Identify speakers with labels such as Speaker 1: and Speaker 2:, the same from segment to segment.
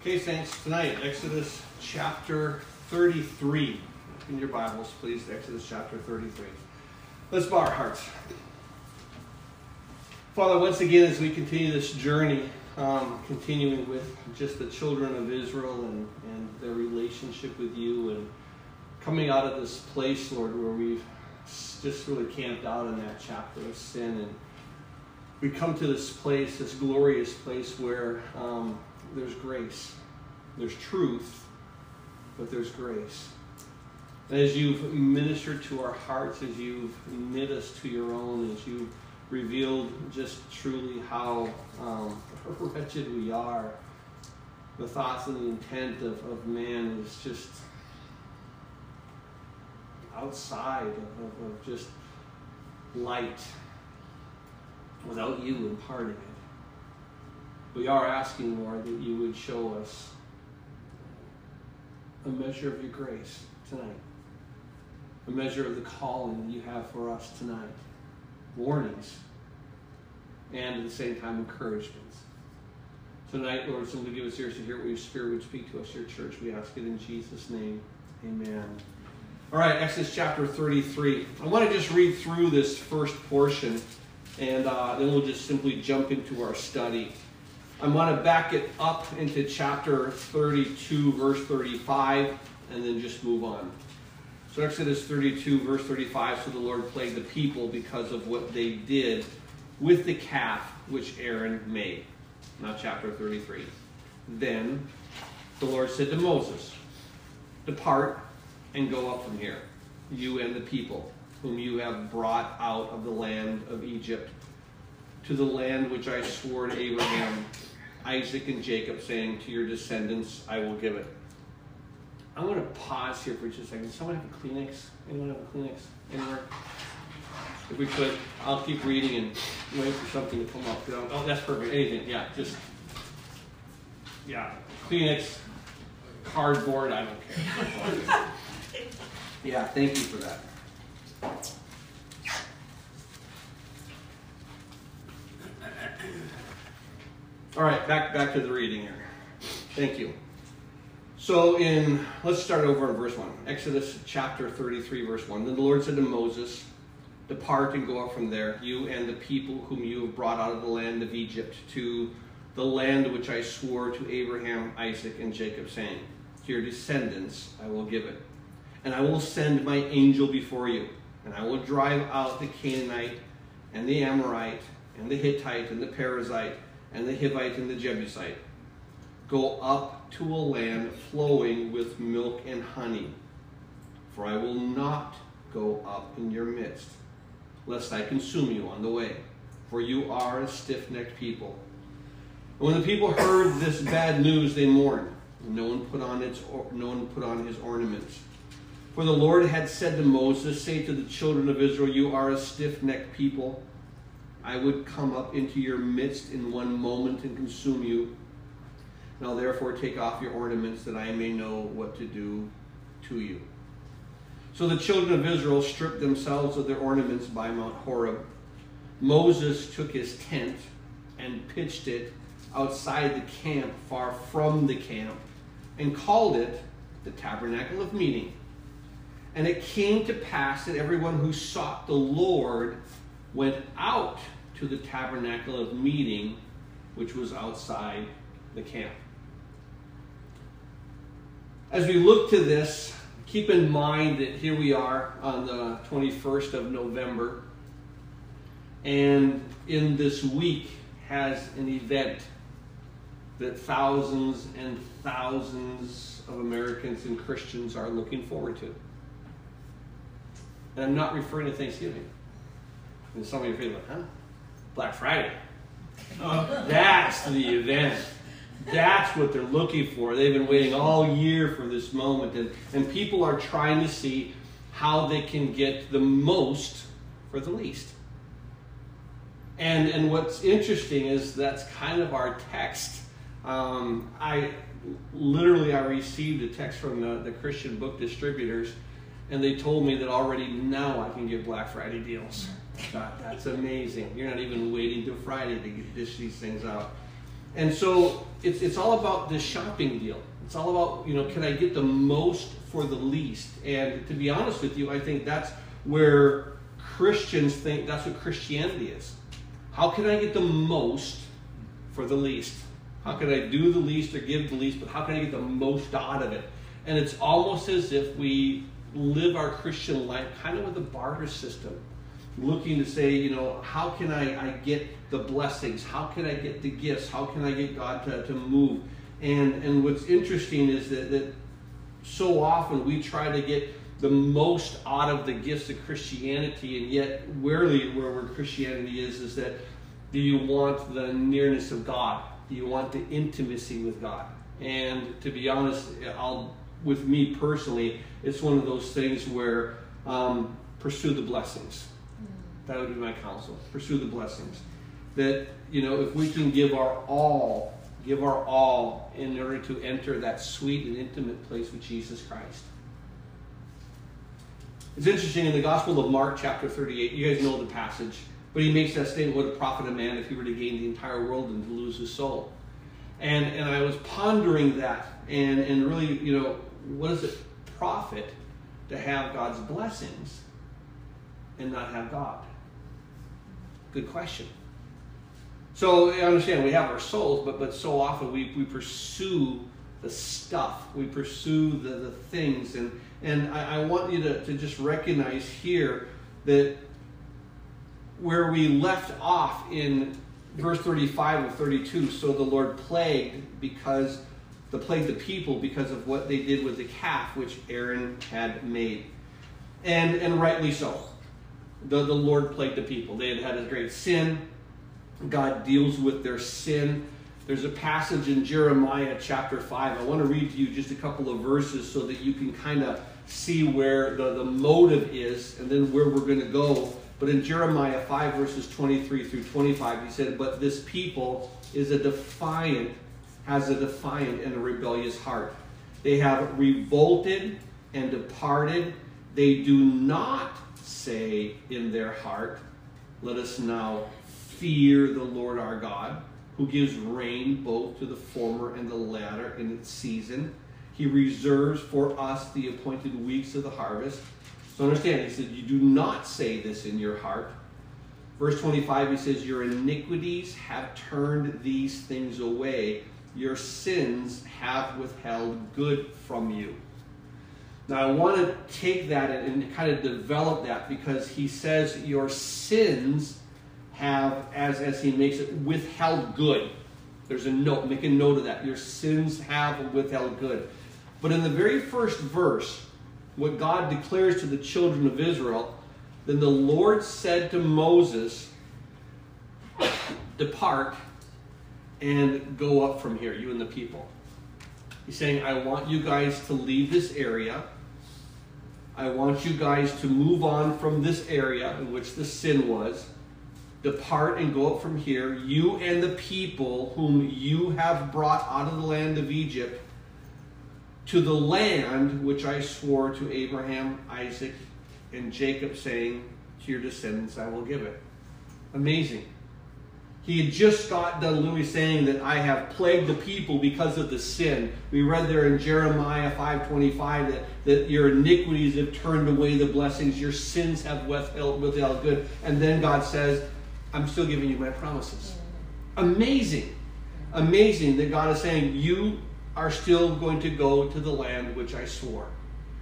Speaker 1: Okay, Saints, Tonight, Exodus chapter 33. In your Bibles, please, Exodus chapter 33. Let's bow our hearts. Father, once again, as we continue this journey, um, continuing with just the children of Israel and, and their relationship with you, and coming out of this place, Lord, where we've just really camped out in that chapter of sin, and we come to this place, this glorious place where um, there's grace, there's truth, but there's grace. As you've ministered to our hearts, as you've knit us to your own, as you've revealed just truly how um, wretched we are, the thoughts and the intent of, of man is just outside of, of, of just light without you imparting it. We are asking, Lord, that you would show us a measure of your grace tonight, a measure of the calling that you have for us tonight, warnings, and at the same time, encouragements. Tonight, Lord, simply give us ears to hear what your Spirit would speak to us, your church. We ask it in Jesus' name. Amen. All right, Exodus chapter 33. I want to just read through this first portion, and uh, then we'll just simply jump into our study. I want to back it up into chapter 32, verse 35, and then just move on. So, Exodus 32, verse 35 So the Lord plagued the people because of what they did with the calf which Aaron made. Now, chapter 33. Then the Lord said to Moses, Depart and go up from here, you and the people whom you have brought out of the land of Egypt to the land which I swore to Abraham, Isaac, and Jacob, saying, To your descendants I will give it. I'm going to pause here for just a second. Someone have a Kleenex? Anyone have a Kleenex anywhere? If we could, I'll keep reading and wait for something to come up. Oh, that's perfect. Anything, yeah, just yeah, Kleenex, cardboard. I don't care. yeah, thank you for that. All right, back back to the reading here. Thank you. So in let's start over in verse 1. Exodus chapter 33 verse 1. Then the Lord said to Moses, "Depart and go up from there, you and the people whom you have brought out of the land of Egypt to the land which I swore to Abraham, Isaac, and Jacob, saying, To your descendants I will give it. And I will send my angel before you, and I will drive out the Canaanite and the Amorite and the Hittite and the Perizzite and the Hivite and the Jebusite. Go up to a land flowing with milk and honey, for I will not go up in your midst, lest I consume you on the way, for you are a stiff necked people. And when the people heard this bad news, they mourned. No one put on its no one put on his ornaments. For the Lord had said to Moses, Say to the children of Israel, You are a stiff necked people. I would come up into your midst in one moment and consume you. Now therefore take off your ornaments that I may know what to do to you. So the children of Israel stripped themselves of their ornaments by Mount Horeb. Moses took his tent and pitched it outside the camp, far from the camp, and called it the tabernacle of meeting. And it came to pass that everyone who sought the Lord went out to the tabernacle of meeting, which was outside the camp. As we look to this, keep in mind that here we are on the 21st of November, and in this week has an event that thousands and thousands of Americans and Christians are looking forward to. And I'm not referring to Thanksgiving. And some of you are feeling like, huh? Black Friday. That's the event. That's what they're looking for. They've been waiting all year for this moment. And, and people are trying to see how they can get the most for the least. And, and what's interesting is that's kind of our text. Um, I literally I received a text from the, the Christian book distributors, and they told me that already now I can get Black Friday deals. God, that's amazing. You're not even waiting till Friday to dish these things out. And so it's, it's all about this shopping deal. It's all about, you know, can I get the most for the least? And to be honest with you, I think that's where Christians think that's what Christianity is. How can I get the most for the least? How can I do the least or give the least, but how can I get the most out of it? And it's almost as if we live our Christian life kind of with a barter system, looking to say, you know, how can I, I get the blessings? How can I get the gifts? How can I get God to, to move? And, and what's interesting is that, that so often we try to get the most out of the gifts of Christianity, and yet rarely where, where Christianity is is that do you want the nearness of God? Do you want the intimacy with God? And to be honest, I'll with me personally, it's one of those things where um, pursue the blessings. That would be my counsel. Pursue the blessings. That, you know, if we can give our all, give our all in order to enter that sweet and intimate place with Jesus Christ. It's interesting in the Gospel of Mark, chapter 38, you guys know the passage, but he makes that statement what a profit a man if he were to gain the entire world and to lose his soul. And, and I was pondering that and, and really, you know, what does it profit to have God's blessings and not have God? Good question. So I understand we have our souls, but, but so often we, we pursue the stuff, we pursue the, the things. And, and I, I want you to, to just recognize here that where we left off in verse 35 or 32, so the Lord plagued because the plague the people because of what they did with the calf which Aaron had made. And, and rightly so. The, the Lord plagued the people. They had had a great sin. God deals with their sin. There's a passage in Jeremiah chapter 5. I want to read to you just a couple of verses so that you can kind of see where the, the motive is and then where we're going to go. But in Jeremiah 5, verses 23 through 25, he said, But this people is a defiant has a defiant and a rebellious heart. They have revolted and departed. They do not say in their heart, Let us now fear the Lord our God, who gives rain both to the former and the latter in its season. He reserves for us the appointed weeks of the harvest. So understand, he said, You do not say this in your heart. Verse 25, he says, Your iniquities have turned these things away your sins have withheld good from you. Now, I want to take that and, kind of develop that because he says your sins have, as, as he makes it, withheld good. There's a note, make a note of that. Your sins have withheld good. But in the very first verse, what God declares to the children of Israel, then the Lord said to Moses, Depart and go up from here, you and the people. He's saying, I want you guys to leave this area. I want you guys to move on from this area in which the sin was. Depart and go up from here, you and the people whom you have brought out of the land of Egypt, to the land which I swore to Abraham, Isaac, and Jacob, saying, To your descendants I will give it. Amazing. He had just got done literally saying that I have plagued the people because of the sin. We read there in Jeremiah 5.25 that, that your iniquities have turned away the blessings, your sins have withheld, withheld good. And then God says, I'm still giving you my promises. Amazing. Amazing that God is saying, you are still going to go to the land which I swore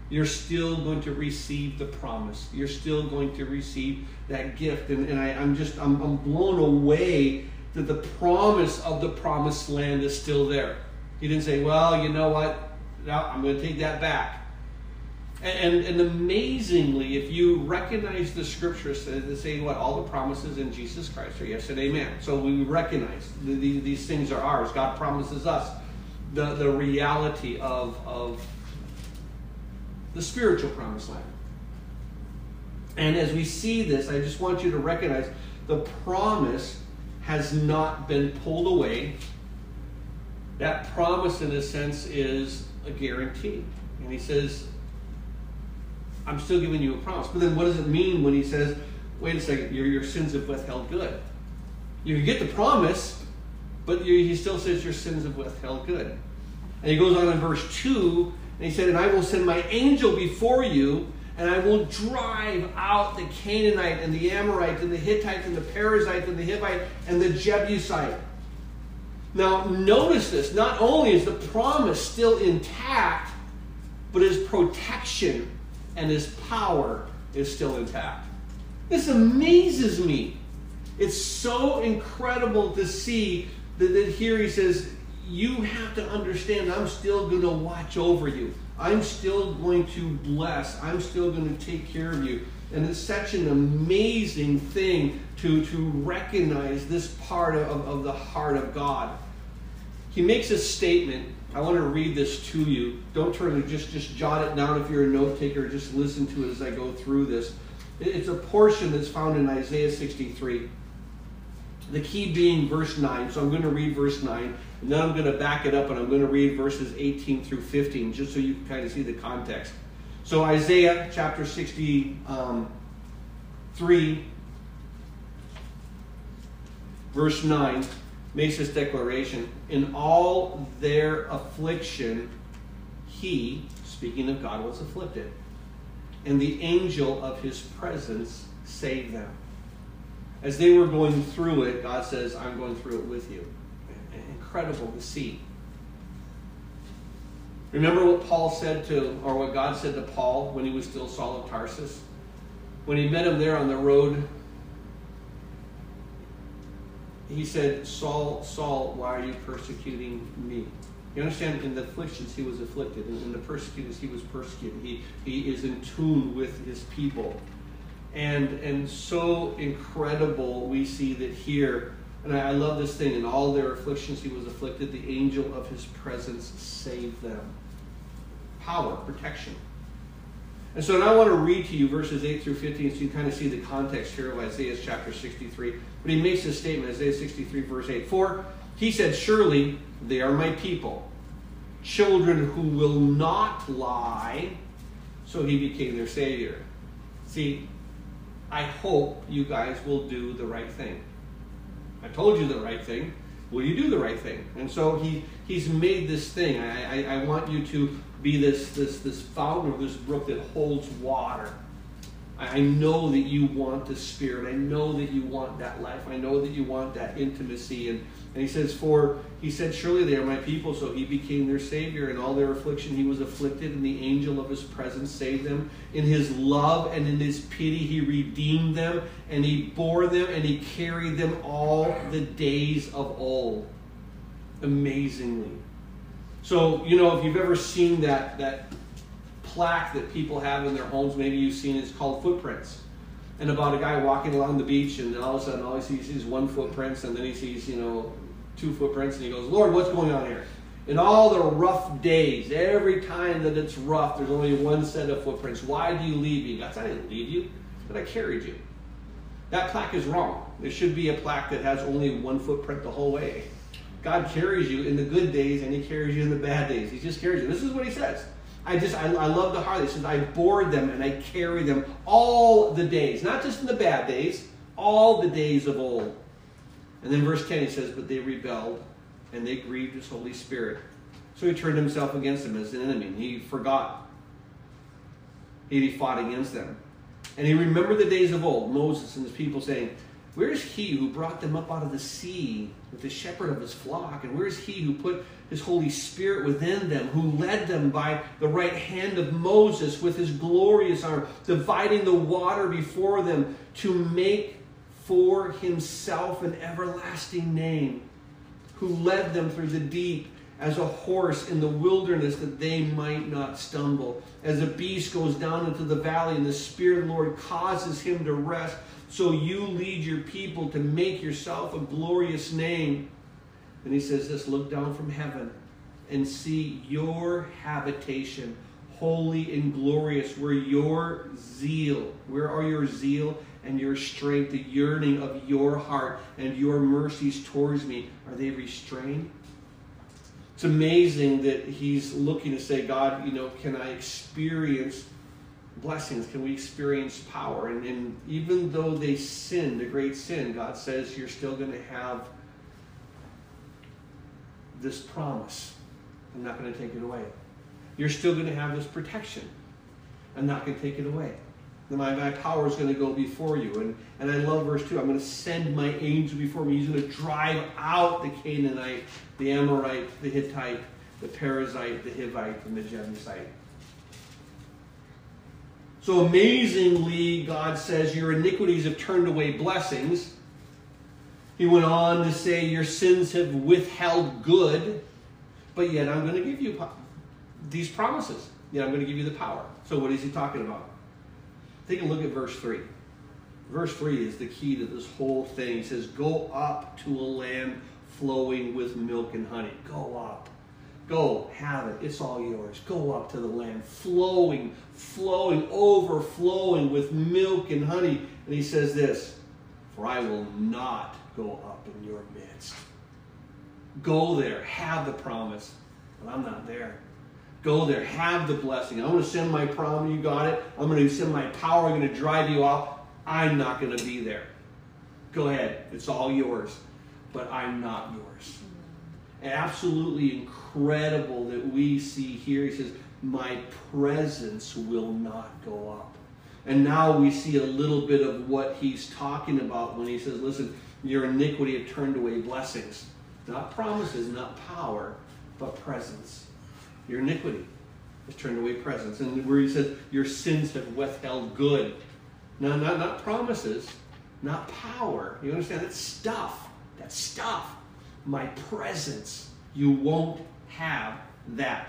Speaker 1: you're still going to receive the promise. You're still going to receive that gift. And, and I, am just, I'm, I'm blown away that the promise of the promised land is still there. He didn't say, well, you know what? Now I'm going to take that back. And, and, amazingly, if you recognize the scriptures that say what all the promises in Jesus Christ are yes and amen. So we recognize the, the, these things are ours. God promises us the, the reality of, of the spiritual promised land. And as we see this, I just want you to recognize the promise has not been pulled away. That promise, in a sense, is a guarantee. And he says, I'm still giving you a promise. But then what does it mean when he says, wait a second, your, your sins have withheld good? You get the promise, but he still says your sins have withheld good. And he goes on in verse 2, and he said, And I will send my angel before you, and I will drive out the Canaanite and the Amorite and the Hittite and the Perizzite and the Hivite and the Jebusite. Now, notice this. Not only is the promise still intact, but his protection and his power is still intact. This amazes me. It's so incredible to see that, that here he says, You have to understand, I'm still going to watch over you. I'm still going to bless. I'm still going to take care of you. And it's such an amazing thing to, to recognize this part of, of the heart of God. He makes a statement. I want to read this to you. Don't turn to just, just jot it down if you're a note taker. Just listen to it as I go through this. It's a portion that's found in Isaiah 63. The key being verse 9. So I'm going to read verse 9. And then I'm going to back it up and I'm going to read verses 18 through 15 just so you can kind of see the context. So, Isaiah chapter 63, um, verse 9, makes this declaration In all their affliction, he, speaking of God, was afflicted, and the angel of his presence saved them. As they were going through it, God says, I'm going through it with you incredible to see. Remember what Paul said to, or what God said to Paul when he was still Saul of Tarsus? When he met him there on the road, he said, Saul, Saul, why are you persecuting me? You understand, in the afflictions he was afflicted, and in the persecutors he was persecuted. He, he is in tune with his people. And, and so incredible we see that here and I, love this thing. In all their afflictions, he was afflicted. The angel of his presence saved them. Power, protection. And so now I want to read to you verses 8 through 15 so you kind of see the context here of Isaiah chapter 63. But he makes this statement, Isaiah 63, verse 8. For he said, Surely they are my people, children who will not lie. So he became their Savior. See, I hope you guys will do the right thing. I told you the right thing. Will you do the right thing? And so he he's made this thing. I, I, I want you to be this this this fountain of this brook that holds water. I know that you want the Spirit. I know that you want that life. I know that you want that intimacy. And, and he says, For he said, Surely they are my people. So he became their Savior. In all their affliction, he was afflicted, and the angel of his presence saved them. In his love and in his pity, he redeemed them, and he bore them, and he carried them all the days of old. Amazingly. So, you know, if you've ever seen that, that plaque that people have in their homes, maybe you've seen, it's called Footprints. And about a guy walking along the beach, and all of a sudden, all he sees is one footprints, and then he sees, you know, two footprints, and he goes, Lord, what's going on here? In all the rough days, every time that it's rough, there's only one set of footprints. Why do you leave me? God, said, I didn't leave you, but I carried you. That plaque is wrong. There should be a plaque that has only one footprint the whole way. God carries you in the good days and He carries you in the bad days. He just carries you. This is what He says. I just, I, I love the heart. He says, I bore them and I carry them all the days, not just in the bad days, all the days of old. And then verse 10 he says, But they rebelled and they grieved his Holy Spirit. So he turned himself against them as an enemy. He forgot. He fought against them. And he remembered the days of old, Moses and his people saying, where is he who brought them up out of the sea with the shepherd of his flock? And where is he who put his Holy Spirit within them, who led them by the right hand of Moses with his glorious arm, dividing the water before them to make for himself an everlasting name, who led them through the deep as a horse in the wilderness that they might not stumble, as a beast goes down into the valley and the Spirit of the Lord causes him to rest so you lead your people to make yourself a glorious name. And he says this look down from heaven and see your habitation, holy and glorious, where your zeal, where are your zeal and your strength, the yearning of your heart and your mercies towards me? Are they restrained? It's amazing that he's looking to say, God, you know, can I experience blessings? Can we experience power? And, and even though they sinned, a great sin, God says you're still going to have this promise. I'm not going to take it away. You're still going to have this protection. I'm not going to take it away. My, my power is going to go before you. And, and I love verse 2. I'm going to send my angel before me. He's going to drive out the Canaanite, the Amorite, the Hittite, the Perizzite, the Hivite, and the Jebusite. So amazingly, God says, Your iniquities have turned away blessings. He went on to say, Your sins have withheld good, but yet I'm going to give you these promises. Yet I'm going to give you the power. So, what is he talking about? Take a look at verse 3. Verse 3 is the key to this whole thing. He says, Go up to a land flowing with milk and honey. Go up. Go, have it. It's all yours. Go up to the land, flowing, flowing, overflowing with milk and honey. And he says this For I will not go up in your midst. Go there, have the promise, but I'm not there. Go there, have the blessing. I'm going to send my promise. You got it. I'm going to send my power. I'm going to drive you off. I'm not going to be there. Go ahead. It's all yours, but I'm not yours. Absolutely incredible that we see here. He says, My presence will not go up. And now we see a little bit of what he's talking about when he says, Listen, your iniquity have turned away blessings. Not promises, not power, but presence your iniquity has turned away presence. And where he says, your sins have withheld good. Now, not, not promises, not power. You understand? That's stuff. That's stuff. My presence. You won't have that.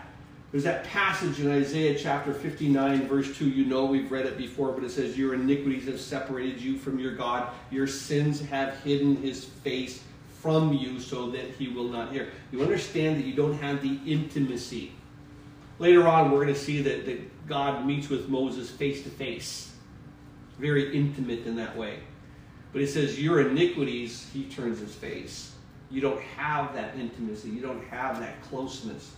Speaker 1: There's that passage in Isaiah chapter 59, verse 2. You know we've read it before, but it says, Your iniquities have separated you from your God. Your sins have hidden his face from you so that he will not hear. You understand that you don't have the intimacy Later on, we're going to see that, that God meets with Moses face to face, very intimate in that way. But he says, Your iniquities, he turns his face. You don't have that intimacy, you don't have that closeness.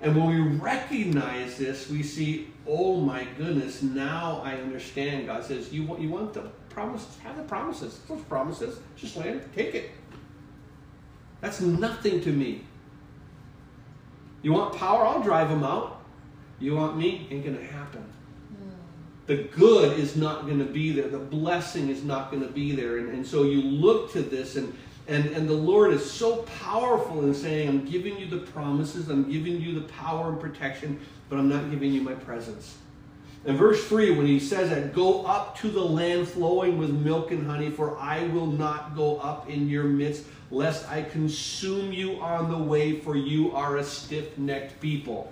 Speaker 1: And when we recognize this, we see, oh my goodness, now I understand. God says, You want, you want the promises? Have the promises. Those promises. Just land, take it. That's nothing to me. You want power? I'll drive them out. You want me? Ain't going to happen. Hmm. The good is not going to be there. The blessing is not going to be there. And, and so you look to this, and, and, and the Lord is so powerful in saying, I'm giving you the promises, I'm giving you the power and protection, but I'm not giving you my presence. In verse 3, when he says that, go up to the land flowing with milk and honey, for I will not go up in your midst lest I consume you on the way, for you are a stiff necked people.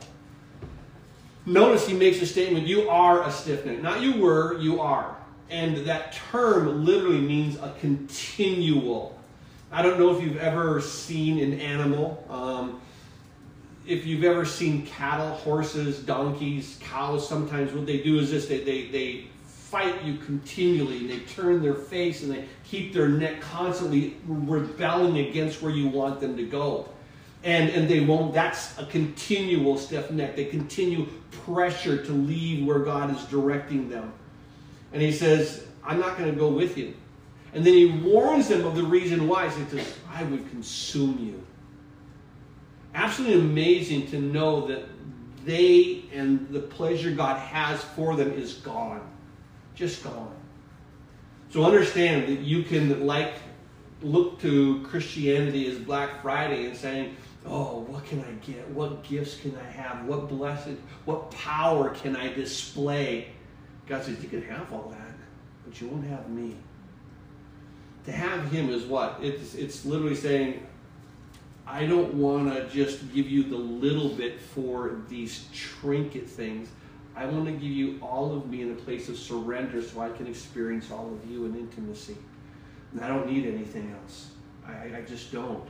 Speaker 1: Notice he makes a statement you are a stiff neck. Not you were, you are. And that term literally means a continual. I don't know if you've ever seen an animal. Um, if you've ever seen cattle, horses, donkeys, cows, sometimes what they do is this they, they, they fight you continually. They turn their face and they keep their neck constantly rebelling against where you want them to go. And, and they won't, that's a continual stiff neck. They continue pressure to leave where God is directing them. And he says, I'm not going to go with you. And then he warns them of the reason why. He says, I would consume you. Absolutely amazing to know that they and the pleasure God has for them is gone just gone. So understand that you can like look to Christianity as Black Friday and saying, "Oh, what can I get? What gifts can I have? What blessed, what power can I display?" God says, "You can have all that, but you won't have me." To have Him is what? It's it's literally saying, "I don't want to just give you the little bit for these trinket things." I want to give you all of me in a place of surrender so I can experience all of you in intimacy. And I don't need anything else. I, I just don't.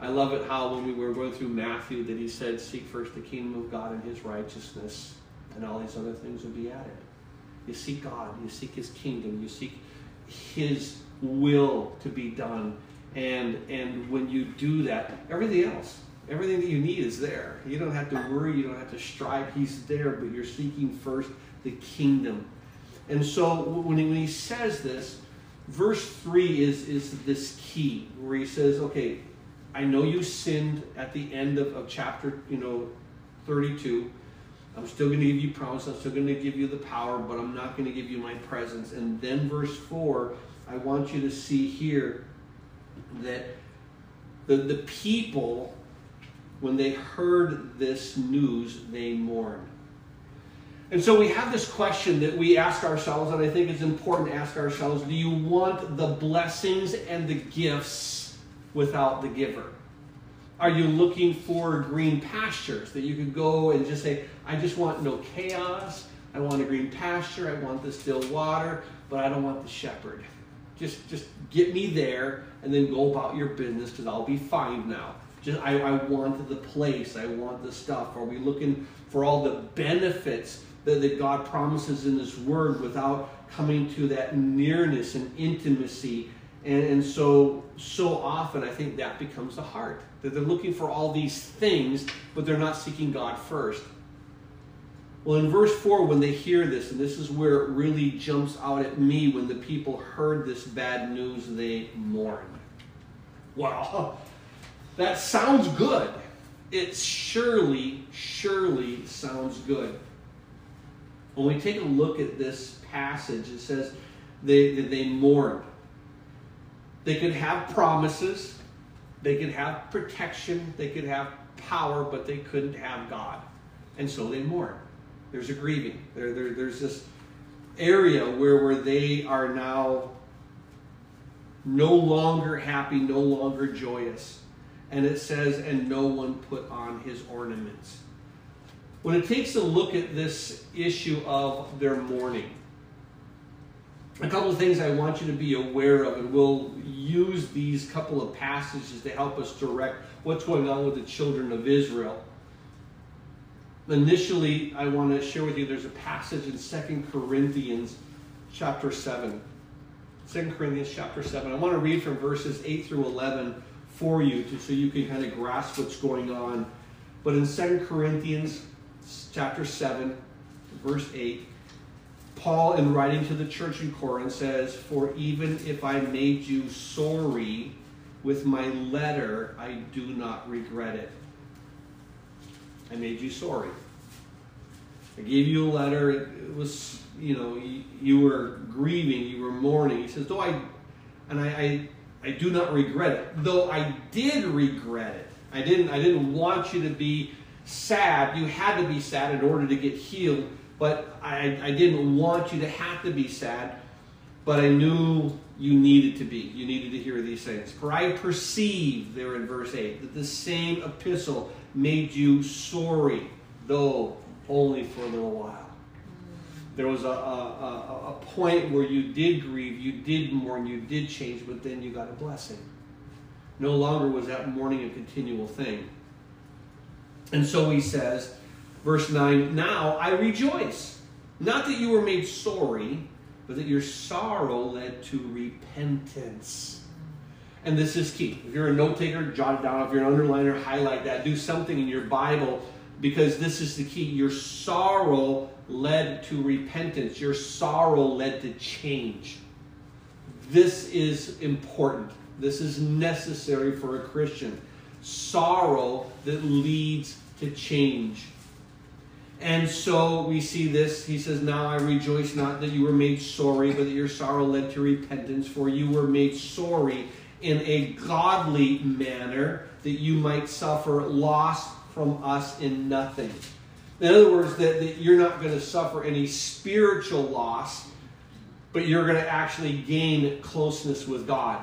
Speaker 1: I love it how when we were going through Matthew that he said, Seek first the kingdom of God and his righteousness, and all these other things will be added. You seek God, you seek his kingdom, you seek his will to be done. And and when you do that, everything else Everything that you need is there. You don't have to worry, you don't have to strive. He's there, but you're seeking first the kingdom. And so when he, when he says this, verse 3 is, is this key where he says, okay, I know you sinned at the end of, of chapter, you know, 32. I'm still going to give you promise. I'm still going to give you the power, but I'm not going to give you my presence. And then verse 4, I want you to see here that the, the people, when they heard this news, they mourned. And so we have this question that we ask ourselves, and I think it's important to ask ourselves do you want the blessings and the gifts without the giver? Are you looking for green pastures that you could go and just say, I just want no chaos. I want a green pasture. I want the still water, but I don't want the shepherd. Just, just get me there and then go about your business because I'll be fine now. Just, I, I want the place. I want the stuff. Are we looking for all the benefits that, that God promises in His Word without coming to that nearness and intimacy? And, and so, so often, I think that becomes the heart. That they're looking for all these things, but they're not seeking God first. Well, in verse 4, when they hear this, and this is where it really jumps out at me when the people heard this bad news, they mourned. Wow, that sounds good. It surely, surely sounds good. When we take a look at this passage, it says they, they mourned. They could have promises, they could have protection, they could have power, but they couldn't have God. And so they mourn. There's a grieving. There, there, there's this area where, where they are now no longer happy, no longer joyous. And it says, and no one put on his ornaments. When it takes a look at this issue of their mourning, a couple of things I want you to be aware of, and we'll use these couple of passages to help us direct what's going on with the children of Israel. Initially, I want to share with you there's a passage in Second Corinthians chapter 7. 2 Corinthians chapter 7. I want to read from verses 8 through 11 for you to, so you can kind of grasp what's going on. But in 2 Corinthians chapter 7, verse 8, Paul, in writing to the church in Corinth, says, For even if I made you sorry with my letter, I do not regret it. I made you sorry. I gave you a letter. It was, you know, you, you were grieving, you were mourning. He says, though I, and I, I, I do not regret it. Though I did regret it. I didn't, I didn't want you to be sad. You had to be sad in order to get healed. But I, I didn't want you to have to be sad. But I knew you needed to be. You needed to hear these things. For I perceive, there in verse 8, that the same epistle made you sorry, though only for a little while. There was a, a, a, a point where you did grieve, you did mourn, you did change, but then you got a blessing. No longer was that mourning a continual thing. And so he says, verse 9, Now I rejoice. Not that you were made sorry, but that your sorrow led to repentance. And this is key. If you're a note taker, jot it down. If you're an underliner, highlight that. Do something in your Bible because this is the key. Your sorrow led to repentance, your sorrow led to change. This is important. This is necessary for a Christian. Sorrow that leads to change. And so we see this. He says, Now I rejoice not that you were made sorry, but that your sorrow led to repentance, for you were made sorry in a godly manner, that you might suffer loss from us in nothing. In other words, that, that you're not going to suffer any spiritual loss, but you're going to actually gain closeness with God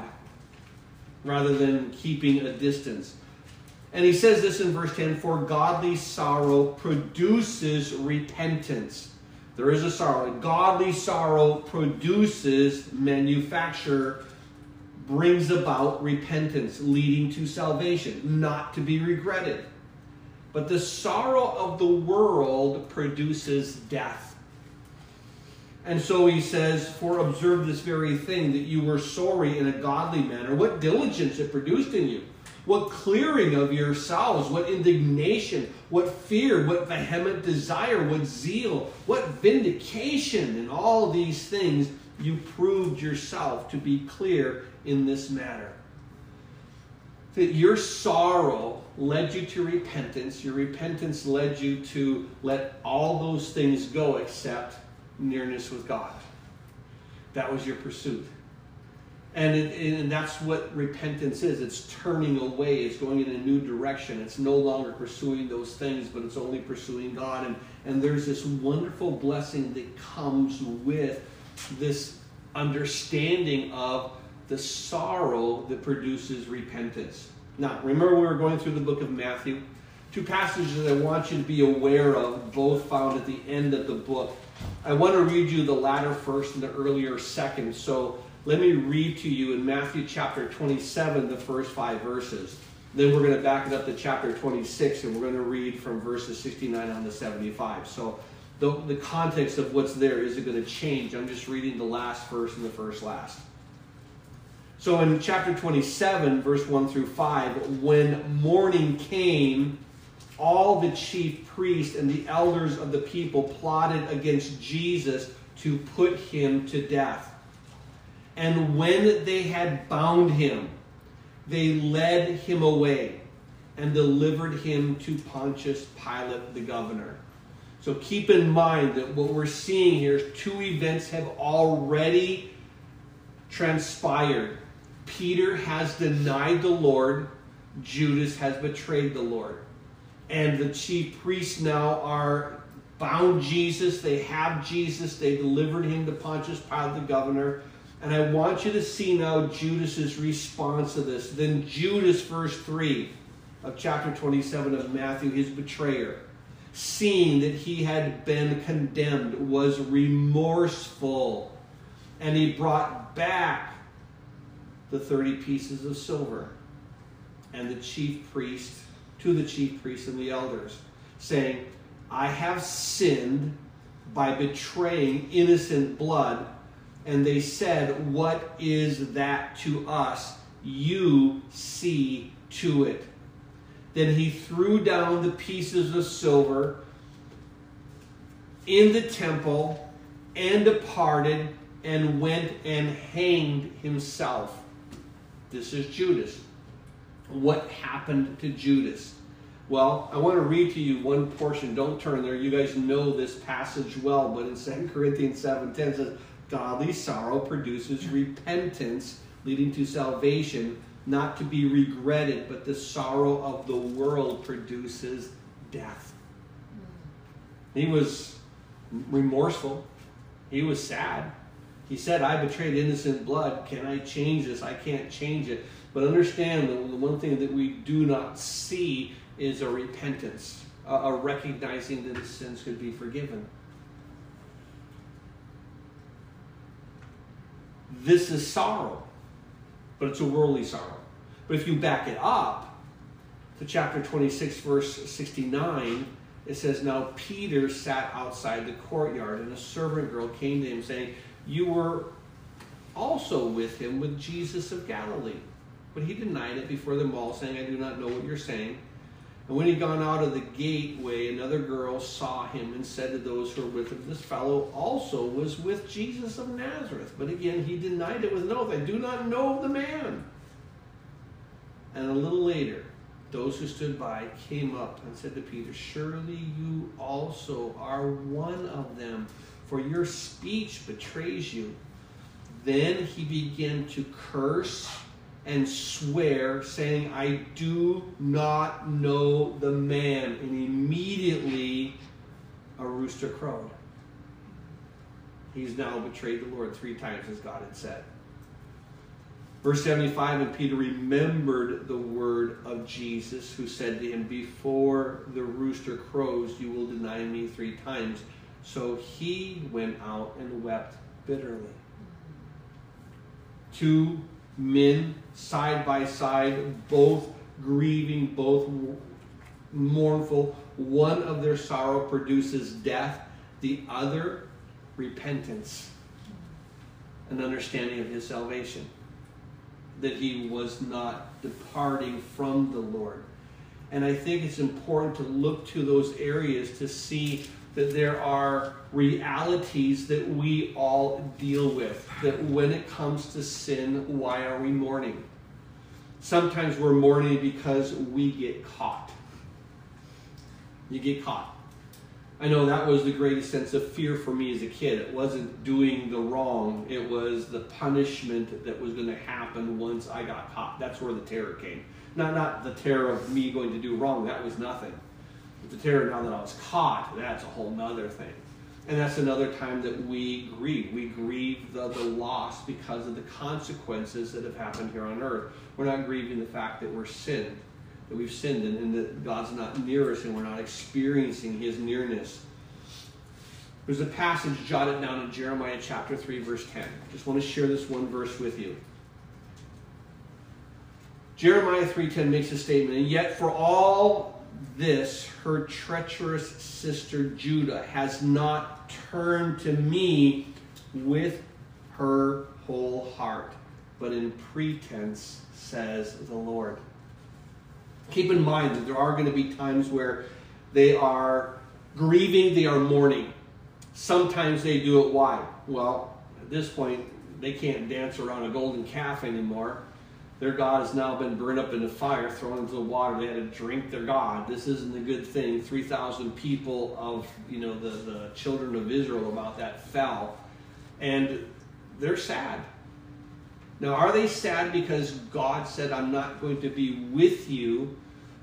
Speaker 1: rather than keeping a distance. And he says this in verse 10 For godly sorrow produces repentance. There is a sorrow. Godly sorrow produces, manufacture, brings about repentance, leading to salvation, not to be regretted. But the sorrow of the world produces death. And so he says, For observe this very thing, that you were sorry in a godly manner. What diligence it produced in you what clearing of yourselves, what indignation, what fear, what vehement desire, what zeal, what vindication, and all these things you proved yourself to be clear in this matter. that your sorrow led you to repentance. Your repentance led you to let all those things go except nearness with God. That was your pursuit. And, it, and that's what repentance is. It's turning away. It's going in a new direction. It's no longer pursuing those things, but it's only pursuing God. And, and there's this wonderful blessing that comes with this understanding of the sorrow that produces repentance. Now, remember we were going through the book of Matthew? Two passages I want you to be aware of, both found at the end of the book. I want to read you the latter first and the earlier second. So let me read to you in Matthew chapter 27, the first five verses. Then we're going to back it up to chapter 26, and we're going to read from verses 69 on to 75. So the, the context of what's there isn't going to change. I'm just reading the last verse and the first last. So in chapter 27, verse 1 through 5, when morning came, all the chief priests and the elders of the people plotted against Jesus to put him to death. And when they had bound him, they led him away and delivered him to Pontius Pilate, the governor. So keep in mind that what we're seeing here is two events have already transpired. Peter has denied the Lord, Judas has betrayed the Lord. And the chief priests now are bound Jesus, they have Jesus, they delivered him to Pontius Pilate, the governor. And I want you to see now Judas's response to this. Then Judas, verse 3 of chapter 27 of Matthew, his betrayer, seeing that he had been condemned, was remorseful. And he brought back the 30 pieces of silver and the chief priest to the chief priests and the elders, saying, I have sinned by betraying innocent blood. And they said, What is that to us? You see to it. Then he threw down the pieces of silver in the temple and departed and went and hanged himself. This is Judas. What happened to Judas? Well, I want to read to you one portion. Don't turn there. You guys know this passage well, but in 2 Corinthians 7:10 says, Godly sorrow produces repentance, leading to salvation, not to be regretted, but the sorrow of the world produces death. He was remorseful. He was sad. He said, I betrayed innocent blood. Can I change this? I can't change it. But understand that the one thing that we do not see is a repentance, a, recognizing that his sins could be forgiven. This is sorrow, but it's a worldly sorrow. But if you back it up to chapter 26, verse 69, it says, Now Peter sat outside the courtyard, and a servant girl came to him, saying, you were also with him with Jesus of Galilee. But he denied it before them all, saying, I do not know what you're saying. And when he'd gone out of the gateway, another girl saw him and said to those who were with him, This fellow also was with Jesus of Nazareth. But again, he denied it with an oath. I do not know the man. And a little later, those who stood by came up and said to Peter, Surely you also are one of them for your speech betrays you. Then he began to curse and swear, saying, I do not know the man. And immediately a rooster crowed. He's now betrayed the Lord three times, as God had said. Verse 75 And Peter remembered the word of Jesus, who said to him, Before the rooster crows, you will deny me three times. So he went out and wept bitterly. Two men side by side, both grieving, both mournful. One of their sorrow produces death, the other, repentance, an understanding of his salvation. That he was not departing from the Lord. And I think it's important to look to those areas to see that there are realities that we all deal with. That when it comes to sin, why are we mourning? Sometimes we're mourning because we get caught. You get caught. I know that was the greatest sense of fear for me as a kid. It wasn't doing the wrong, it was the punishment that was going to happen once I got caught. That's where the terror came. Not, not the terror of me going to do wrong, that was nothing. But the terror now that I was caught, that's a whole nother thing. And that's another time that we grieve. We grieve the, the loss because of the consequences that have happened here on earth. We're not grieving the fact that we're sinned that we've sinned and, and that God's not near us and we're not experiencing his nearness. There's a passage jotted down in Jeremiah chapter 3, verse 10. I just want to share this one verse with you. Jeremiah 3:10 makes a statement, and yet for all this her treacherous sister Judah has not turned to me with her whole heart, but in pretense, says the Lord keep in mind that there are going to be times where they are grieving, they are mourning. Sometimes they do it why? Well, at this point, they can't dance around a golden calf anymore. Their God has now been burned up in the fire, thrown into the water. They had to drink their God. This isn't a good thing. 3,000 people of, you know, the, the children of Israel about that fell. And they're sad. Now, are they sad because God said, I'm not going to be with you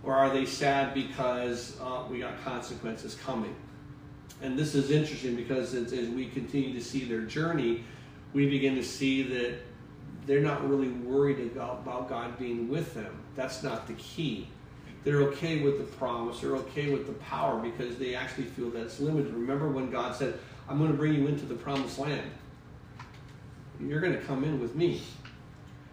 Speaker 1: or are they sad because uh, we got consequences coming? And this is interesting because as, as we continue to see their journey, we begin to see that they're not really worried about, God being with them. That's not the key. They're okay with the promise, they're okay with the power because they actually feel that's limited. Remember when God said, I'm going to bring you into the promised land? You're going to come in with me.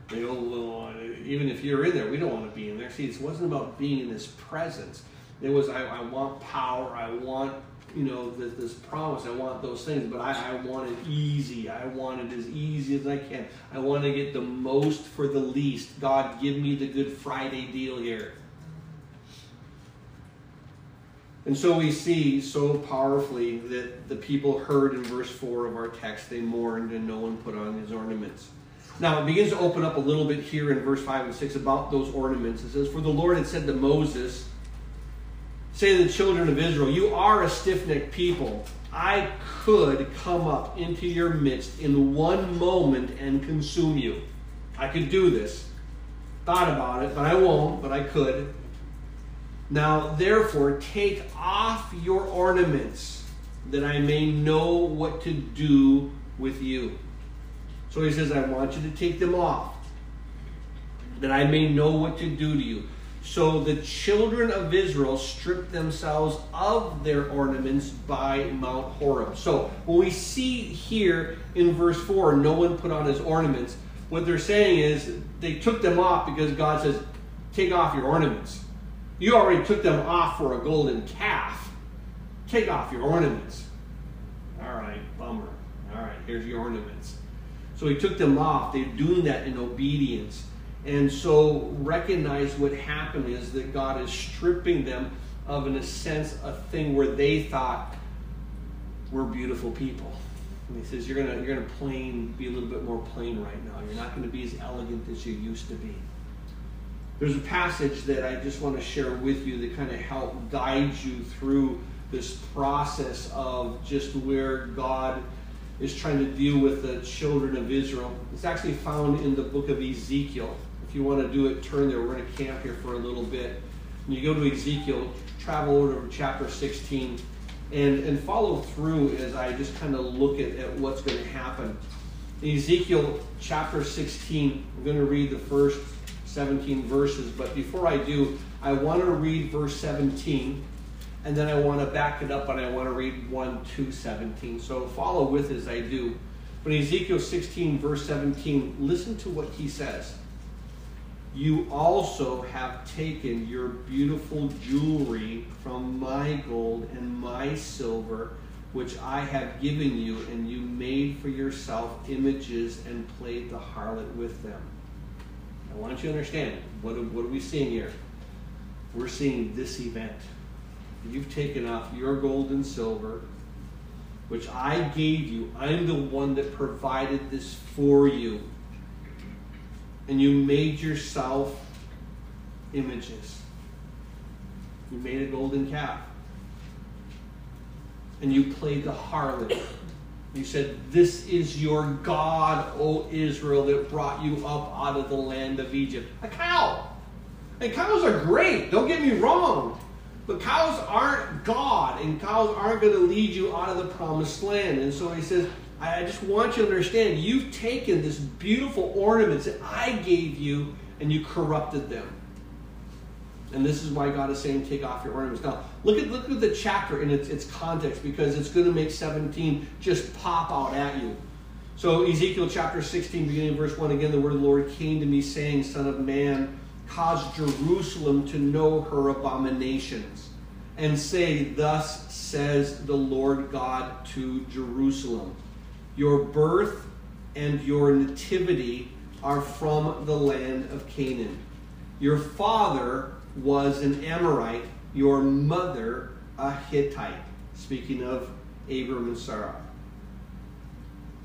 Speaker 1: They go, well, uh, even if you're in there, we don't want to be in there. See, it wasn't about being in His presence. It was, I, I want power. I want, you know, this, this promise. I want those things, but I, I want it easy. I want it as easy as I can. I want to get the most for the least. God, give me the Good Friday deal here. And so we see so powerfully that the people heard in verse 4 of our text, they mourned and no one put on his ornaments. Now it begins to open up a little bit here in verse 5 and 6 about those ornaments. It says, For the Lord had said to Moses, Say to the children of Israel, You are a stiff necked people. I could come up into your midst in one moment and consume you. I could do this. Thought about it, but I won't, but I could. Now, therefore, take off your ornaments, that I may know what to do with you. So he says, I want you to take them off, that I may know what to do to you. So the children of Israel stripped themselves of their ornaments by Mount Horeb. So when we see here in verse 4, no one put on his ornaments, what they're saying is they took them off because God says, take off your ornaments. You already took them off for a golden calf. Take off your ornaments. All right, bummer. All right, here's your ornaments. So he took them off. They're doing that in obedience. And so recognize what happened is that God is stripping them of, in a sense, a thing where they thought we're beautiful people. And he says, You're gonna you're gonna plain be a little bit more plain right now. You're not gonna be as elegant as you used to be. There's a passage that I just want to share with you that kind of help guide you through this process of just where God is trying to deal with the children of Israel. It's actually found in the book of Ezekiel. You want to do it, turn there. We're going to camp here for a little bit. When you go to Ezekiel, travel over to chapter 16 and, and follow through as I just kind of look at, at what's going to happen. In Ezekiel chapter 16, I'm going to read the first 17 verses, but before I do, I want to read verse 17 and then I want to back it up and I want to read 1 to 17. So follow with as I do. But in Ezekiel 16, verse 17, listen to what he says. You also have taken your beautiful jewelry from my gold and my silver, which I have given you, and you made for yourself images and played the harlot with them. I want you to understand what, what are we seeing here? We're seeing this event You've taken off your gold and silver, which I gave you. I'm the one that provided this for you. And you made yourself images. You made a golden calf. And you played the harlot. You said, This is your God, O Israel, that brought you up out of the land of Egypt. A cow. And cows are great, don't get me wrong. But cows aren't God, and cows aren't going to lead you out of the promised land. And so he says, I just want you to understand you've taken this beautiful ornaments that I gave you and you corrupted them. And this is why God is saying, take off your ornaments. Now, look at look at the chapter in its, its context because it's going to make 17 just pop out at you. So Ezekiel chapter 16, beginning verse 1, again, the word of the Lord came to me, saying, Son of man, cause Jerusalem to know her abominations, and say, Thus says the Lord God to Jerusalem Your birth and your nativity are from the land of Canaan. Your father was an Amorite, your mother a Hittite. Speaking of Abram and Sarah.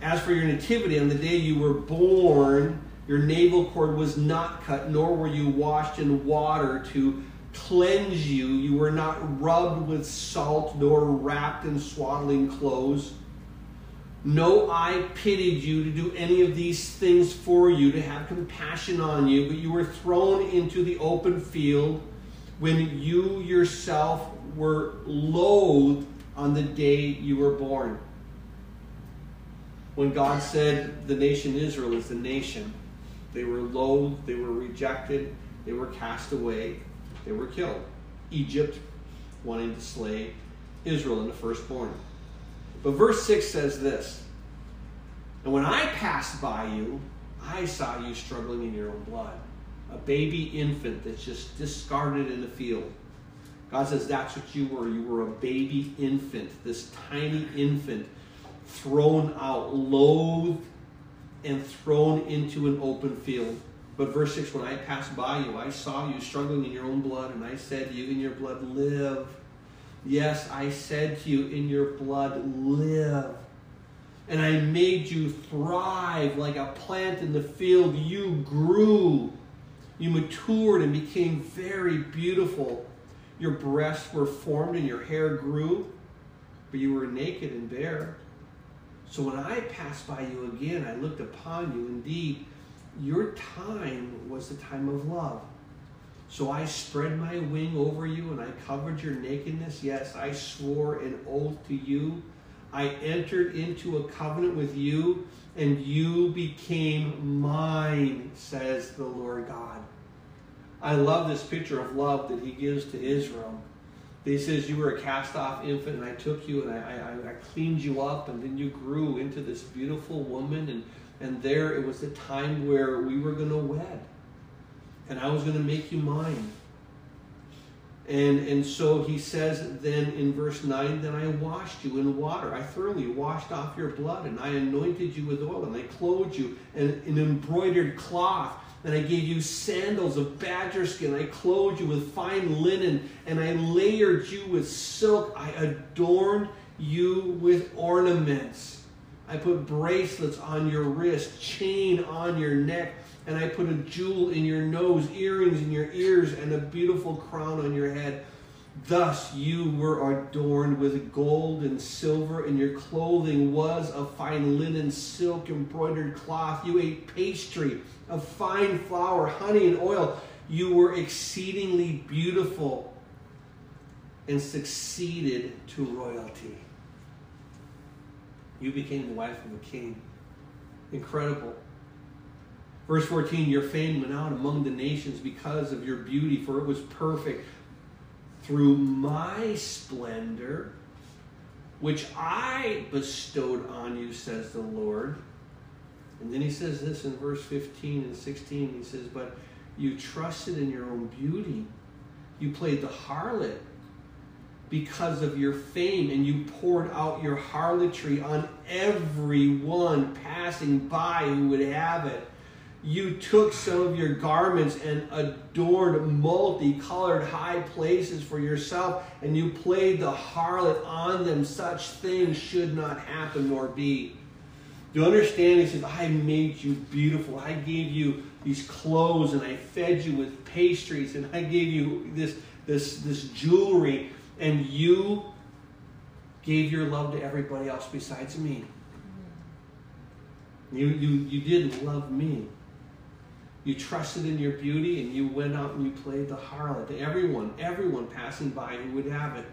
Speaker 1: As for your nativity, on the day you were born, your navel cord was not cut, nor were you washed in water to cleanse you. You were not rubbed with salt, nor wrapped in swaddling clothes. No eye pitied you to do any of these things for you, to have compassion on you, but you were thrown into the open field when you yourself were loathed on the day you were born. When God said the nation Israel is the nation, they were loathed, they were rejected, they were cast away, they were killed. Egypt wanting to slay Israel in the firstborn. But verse 6 says this And when I passed by you, I saw you struggling in your own blood a baby infant that's just discarded in the field. God says that's what you were. You were a baby infant, this tiny infant thrown out, loathed, and thrown into an open field. But verse 6 When I passed by you, I saw you struggling in your own blood, and I said you, In your blood, live. Yes, I said to you, In your blood, live. And I made you thrive like a plant in the field. You grew you matured and became very beautiful. Your breasts were formed and your hair grew, but you were naked and bare. So when I passed by you again, I looked upon you. Indeed, your time was the time of love. So I spread my wing over you and I covered your nakedness. Yes, I swore an oath to you. I entered into a covenant with you and you became mine, says the Lord God. I love this picture of love that he gives to Israel. He says, You were a cast off infant, and I took you and I, I, I, cleaned you up, and then you grew into this beautiful woman. And, and there it was the time where we were going to wed, and I was going to make you mine. And, and so he says then in verse 9, Then I washed you in water. I thoroughly washed off your blood, and I anointed you with oil, and I clothed you in an embroidered cloth and I gave you sandals of badger skin. I clothed you with fine linen, and I layered you with silk. I adorned you with ornaments. I put bracelets on your wrist, chain on your neck, and I put a jewel in your nose, earrings in your ears, and a beautiful crown on your head. Thus you were adorned with gold and silver, and your clothing was of fine linen, silk, embroidered cloth. You ate pastry of fine flour, honey, and oil. You were exceedingly beautiful and succeeded to royalty. You became the wife of a king. Incredible. Verse 14 Your fame went out among the nations because of your beauty, for it was perfect. Through my splendor, which I bestowed on you, says the Lord and then he says this in verse 15 and 16. He says, But you trusted in your own beauty. You played the harlot because of your fame, and you poured out your harlotry on everyone passing by who would have it. You took some of your garments and adorned multicolored high places for yourself, and you played the harlot on them. Such things should not happen nor be. Do you understand? He says, I made you beautiful. I gave you these clothes and I fed you with pastries and I gave you this, this, this jewelry and you gave your love to everybody else besides me. Mm. You, you, you didn't love me. You trusted in your beauty and you went out and you played the harlot to everyone, everyone passing by who would have it.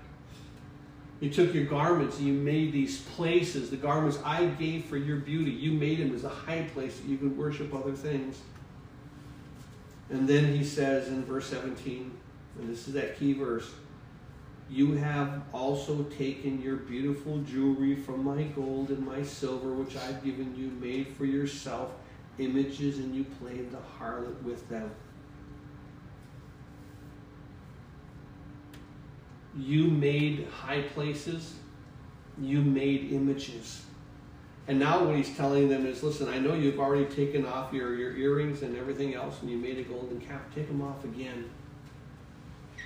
Speaker 1: You took your garments and you made these places, the garments I gave for your beauty, you made them as a high place that you could worship other things. And then he says in verse 17, and this is that key verse you have also taken your beautiful jewelry from my gold and my silver, which I've given you, made for yourself images, and you played the harlot with them. You made high places, you made images. And now what he's telling them is listen, I know you've already taken off your, your earrings and everything else, and you made a golden calf. Take them off again.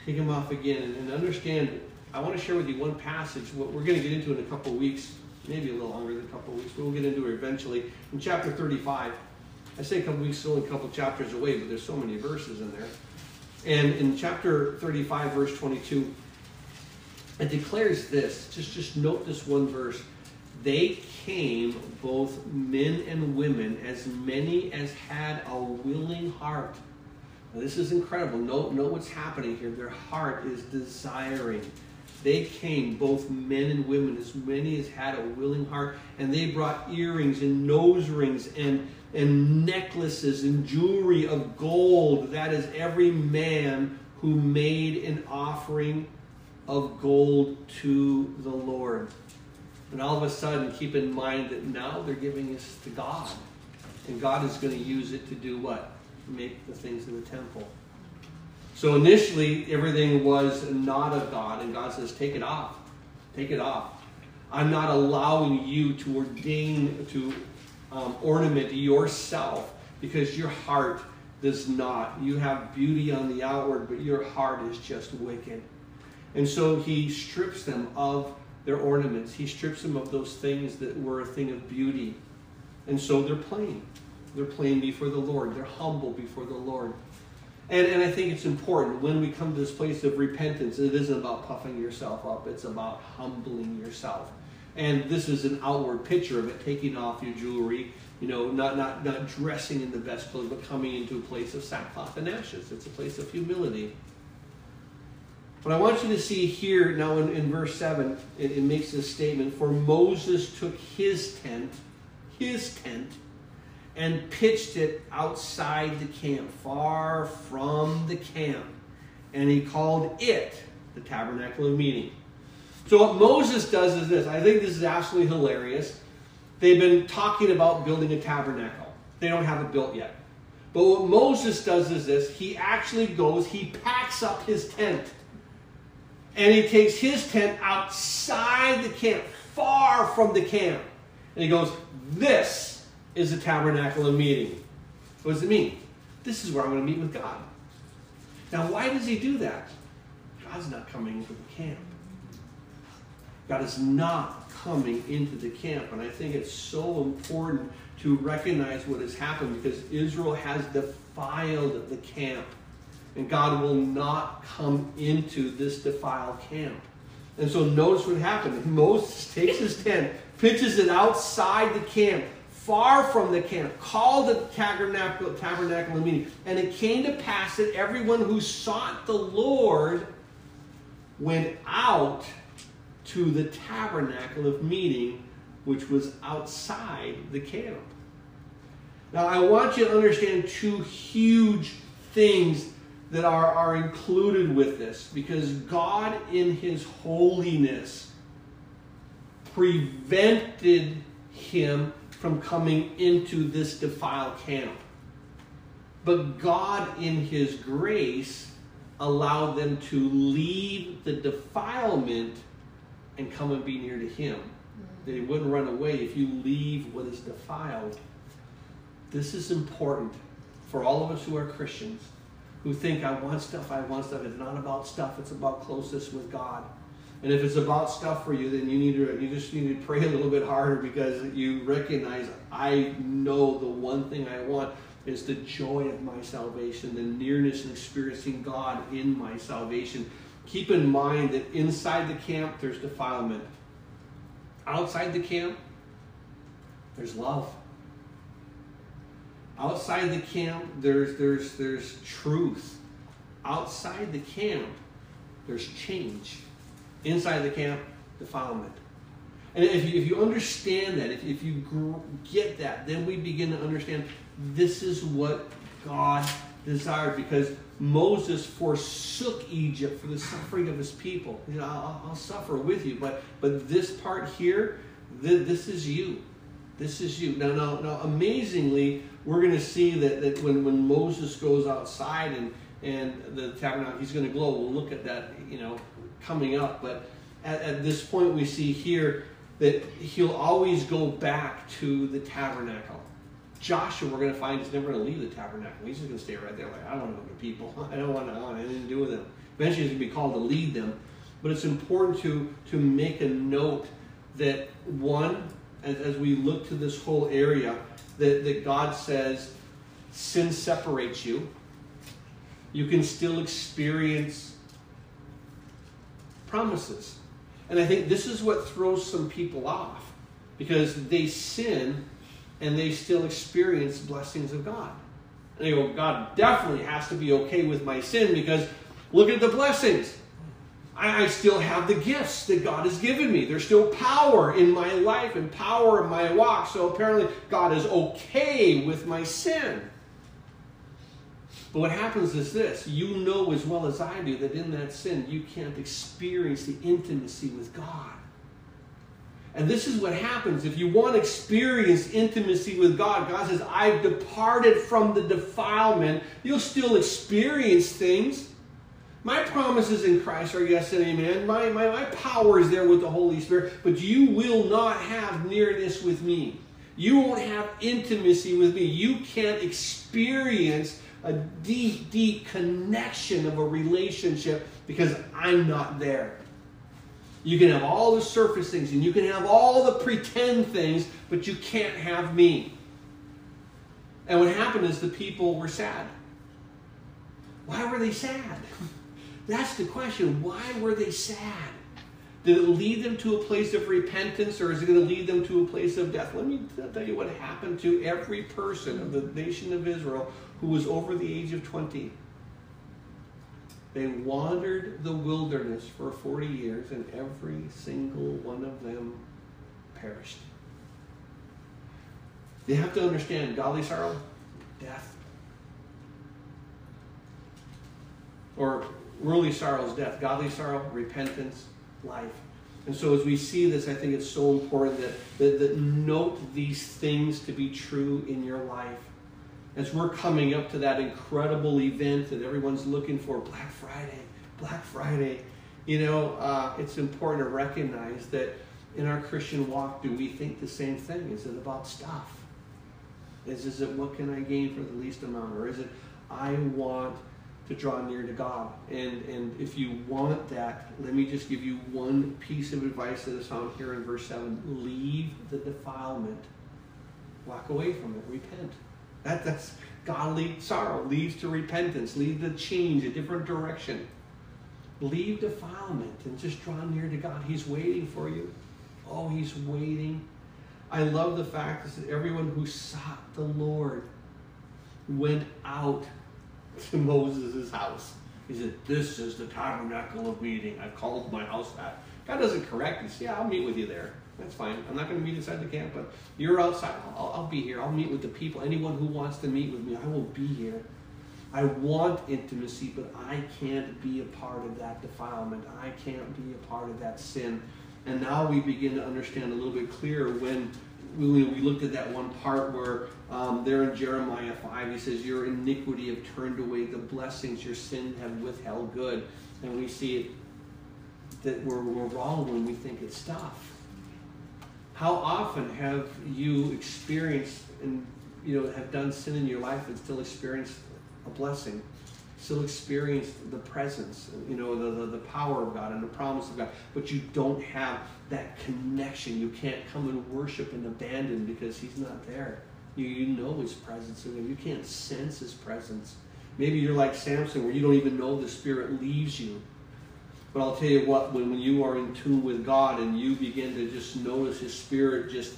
Speaker 1: Take them off again. And, and understand, I want to share with you one passage, what we're going to get into in a couple weeks, maybe a little longer than a couple weeks, but we'll get into it eventually. In chapter 35, I say a couple weeks, only a couple chapters away, but there's so many verses in there. And in chapter 35, verse 22, it declares this. Just, just note this one verse. They came, both men and women, as many as had a willing heart. Now, this is incredible. Note, note what's happening here. Their heart is desiring. They came, both men and women, as many as had a willing heart, and they brought earrings and nose rings and, and necklaces and jewelry of gold. That is every man who made an offering of gold to the Lord. And all of a sudden, keep in mind that now they're giving this to God. And God is going to use it to do what? Make the things in the temple. So initially, everything was not of God. And God says, take it off. Take it off. I'm not allowing you to ordain, to um, ornament yourself because your heart does not. You have beauty on the outward, but your heart is just wicked. And so he strips them of their ornaments. He strips them of those things that were a thing of beauty. And so they're plain. They're plain before the Lord. They're humble before the Lord. And, and I think it's important when we come to this place of repentance, it isn't about puffing yourself up, it's about humbling yourself. And this is an outward picture of it, taking off your jewelry, you know, not, not, not dressing in the best clothes, but coming into a place of sackcloth and ashes. It's a place of humility. But I want you to see here now in, in verse 7, it, it makes this statement For Moses took his tent, his tent, and pitched it outside the camp, far from the camp. And he called it the tabernacle of meeting. So, what Moses does is this I think this is absolutely hilarious. They've been talking about building a tabernacle, they don't have it built yet. But what Moses does is this he actually goes, he packs up his tent and he takes his tent outside the camp, far from the camp. And he goes, This is the tabernacle of meeting. What does it mean? This is where I'm going to meet with God. Now, why does he do that? God's not coming into the camp. God is not coming into the camp. And I think it's so important to recognize what has happened because Israel has defiled the camp and God will not come into this defiled camp. And so notice what happened. Moses takes his tent, pitches it outside the camp, far from the camp, called the tabernacle, tabernacle meeting. And it came to pass that everyone who sought the Lord went out to the tabernacle of meeting, which was outside the camp. Now, I want you to understand two huge things that are, are included with this because God, in His holiness, prevented him from coming into this defiled camp. But God, in His grace, allowed them to leave the defilement and come and be near to Him. Mm-hmm. That He wouldn't run away if you leave what is defiled. This is important for all of us who are Christians who think I want stuff, I want stuff. It's not about stuff, it's about closeness with God. And if it's about stuff for you, then you need to you just need to pray a little bit harder because you recognize I know the one thing I want. is the joy of my salvation, the nearness and experiencing God in my salvation. Keep in mind that inside the camp, there's defilement. Outside the camp, there's love. Outside the camp, there's, there's, there's truth. Outside the camp, there's change. Inside the camp, defilement. And if you, if you understand that, if, if you get that, then we begin to understand this is what God desired because Moses forsook Egypt for the suffering of his people. He said, I'll, I'll suffer with you, but, but this part here, th- this is you. This is you. Now, now, now amazingly, we're going to see that, that when, when Moses goes outside and, and the tabernacle, he's going to glow. We'll look at that, you know, coming up. But at, at this point, we see here that he'll always go back to the tabernacle. Joshua, we're going to find, is never going to leave the tabernacle. He's just going to stay right there, like, I don't want to know the people. I don't want to, I want anything to do with them. Eventually, he's going to be called to lead them. But it's important to, to make a note that, one, as, as we look to this whole area, that, that God says sin separates you. You can still experience promises. And I think this is what throws some people off because they sin and they still experience blessings of God. And they go, God definitely has to be okay with my sin because look at the blessings. I, I still have the gifts that God has given me. There's still power in my life and power in my walk. So apparently, God is okay with my sin. But what happens is this you know as well as I do that in that sin, you can't experience the intimacy with God. And this is what happens if you want to experience intimacy with God. God says, I've departed from the defilement. You'll still experience things. My promises in Christ are yes and amen. My, my, my power is there with the Holy Spirit, but you will not have nearness with me. You won't have intimacy with me. You can't experience a deep, deep connection of a relationship because I'm not there. You can have all the surface things and you can have all the pretend things, but you can't have me. And what happened is the people were sad. Why were they sad? That's the question. Why were they sad? Did it lead them to a place of repentance or is it going to lead them to a place of death? Let me tell you what happened to every person of the nation of Israel who was over the age of 20. They wandered the wilderness for 40 years, and every single one of them perished. You have to understand godly sorrow, death. Or worldly sorrow is death. Godly sorrow, repentance, life. And so as we see this, I think it's so important that, that, that note these things to be true in your life as we're coming up to that incredible event that everyone's looking for Black Friday, Black Friday, you know, uh, it's important to recognize that in our Christian walk, do we think the same thing? Is it about stuff? Is, is it what can I gain for the least amount? Or is it I want to draw near to God? And, and if you want that, let me just give you one piece of advice that is found here in verse 7 leave the defilement, walk away from it, repent. That, that's godly sorrow, leads to repentance, leads to change, a different direction. Leave defilement and just draw near to God. He's waiting for you. Oh, He's waiting. I love the fact that everyone who sought the Lord went out to Moses' house. He said, This is the tabernacle of meeting. I called my house that. God doesn't correct us. Yeah, I'll meet with you there. That's fine. I'm not going to meet inside the camp, but you're outside. I'll, I'll, be here. I'll meet with the people. Anyone who wants to meet with me, I will be here. I want intimacy, but I can't be a part of that defilement. I can't be a part of that sin. And now we begin to understand a little bit clearer when we, looked at that one part where um, there in Jeremiah 5, he says, Your iniquity have turned away the blessings, your sin have withheld good. And we see it, that we're, we're wrong when we think it's stuff. How often have you experienced and you know have done sin in your life and still experienced a blessing? Still experienced the presence, you know, the, the, the power of God and the promise of God, but you don't have that connection. You can't come and worship and abandon because He's not there. You, you know His presence there. You can't sense His presence. Maybe you're like Samson, where you don't even know the Spirit leaves you. But I'll tell you what, when, when you are in tune with God and you begin to just notice His Spirit just,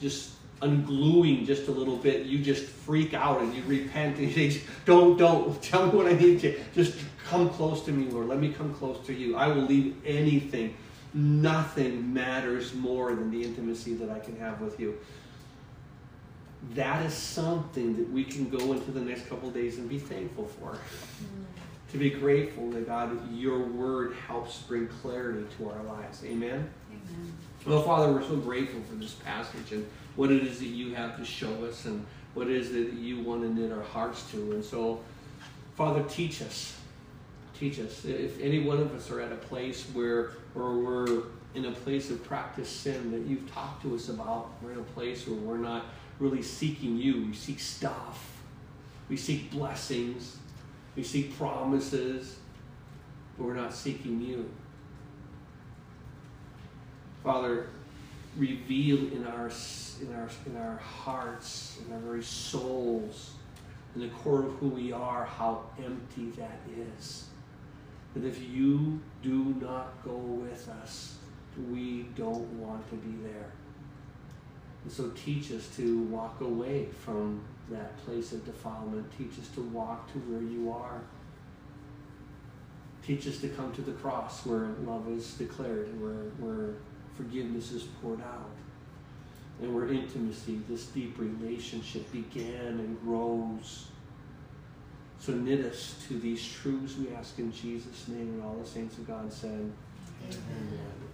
Speaker 1: just ungluing just a little bit, you just freak out and you repent and you say, Don't, don't, tell me what I need to. Just come close to me, Lord. Let me come close to you. I will leave anything. Nothing matters more than the intimacy that I can have with you. That is something that we can go into the next couple days and be thankful for. Mm to be grateful that God, your word helps bring clarity to our lives. Amen? Amen. Well, Father, we're so grateful for this passage and what it is that you have to show us and what it is that you want to knit our hearts to. And so, Father, teach us. Teach us. If any one of us are at a place where, or we're in a place of practice sin that you've talked to us about, we're in a place where we're not really seeking you. We seek stuff. We seek blessings. We seek promises, but we're not seeking you. Father, reveal in our, in our, in our hearts, in our very souls, in the core of who we are, how empty that is. That if you do not go with us, we don't want to be there. And so teach us to walk away from that place of defilement. Teach us to walk to where you are. Teach us to come to the cross where love is declared where, where forgiveness is poured out. And where intimacy, this deep relationship began and grows. So knit us to these truths we ask in Jesus' name, and all the saints of God said, Amen. Amen.